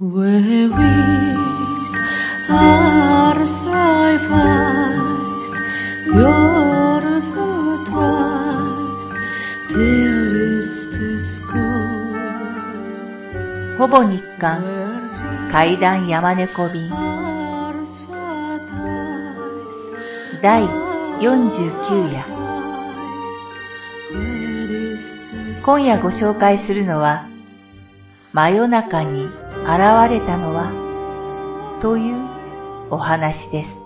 ほぼ日刊階段山猫便第49夜今夜ご紹介するのは「真夜中に」現れたのはというお話です。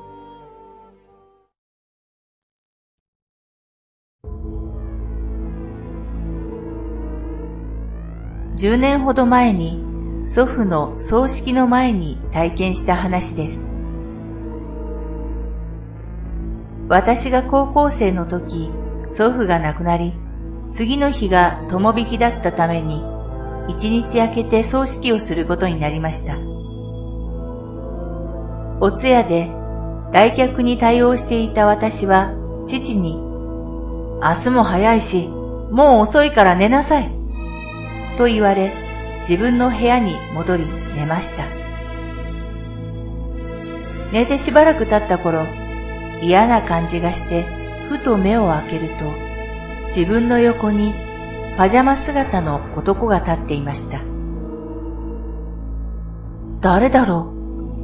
10年ほど前に祖父の葬式の前に体験した話です。私が高校生の時、祖父が亡くなり、次の日が友引きだったために、一日明けて葬式をすることになりました。お通夜で来客に対応していた私は、父に、明日も早いし、もう遅いから寝なさい。と言われ、自分の部屋に戻り寝ました。寝てしばらく経った頃、嫌な感じがして、ふと目を開けると、自分の横にパジャマ姿の男が立っていました。誰だろ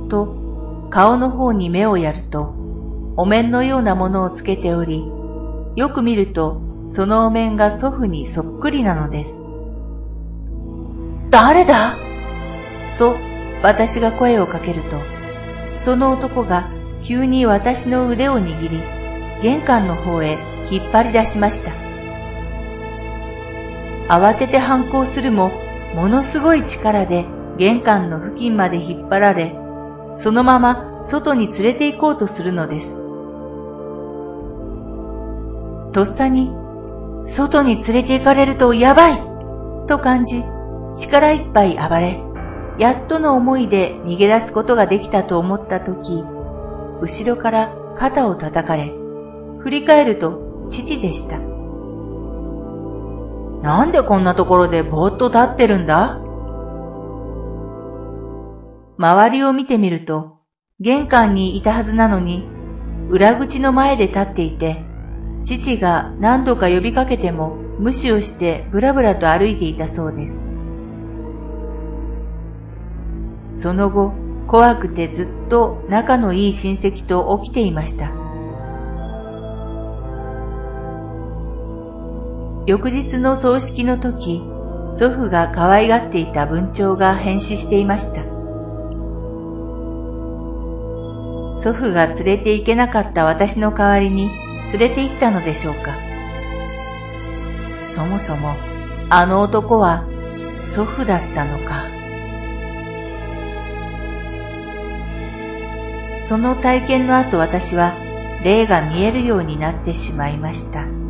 う？と顔の方に目をやると、お面のようなものをつけており、よく見るとそのお面が祖父にそっくりなのです。誰だ？と私が声をかけると、その男が急に私の腕を握り、玄関の方へ引っ張り出しました。慌てて反抗するも、ものすごい力で玄関の付近まで引っ張られ、そのまま外に連れて行こうとするのです。とっさに、外に連れて行かれるとやばいと感じ、力いっぱい暴れ、やっとの思いで逃げ出すことができたと思ったとき、後ろから肩を叩かれ、振り返ると父でした。なんでこんなところでぼーっと立ってるんだ？周りを見てみると、玄関にいたはずなのに、裏口の前で立っていて、父が何度か呼びかけても無視をしてブラブラと歩いていたそうです。その後、怖くてずっと仲のいい親戚と起きていました。翌日の葬式の時、祖父が可愛がっていた文鳥が変死していました。祖父が連れて行けなかった私の代わりに連れて行ったのでしょうか。そもそもあの男は祖父だったのか。その体験の後私は霊が見えるようになってしまいました。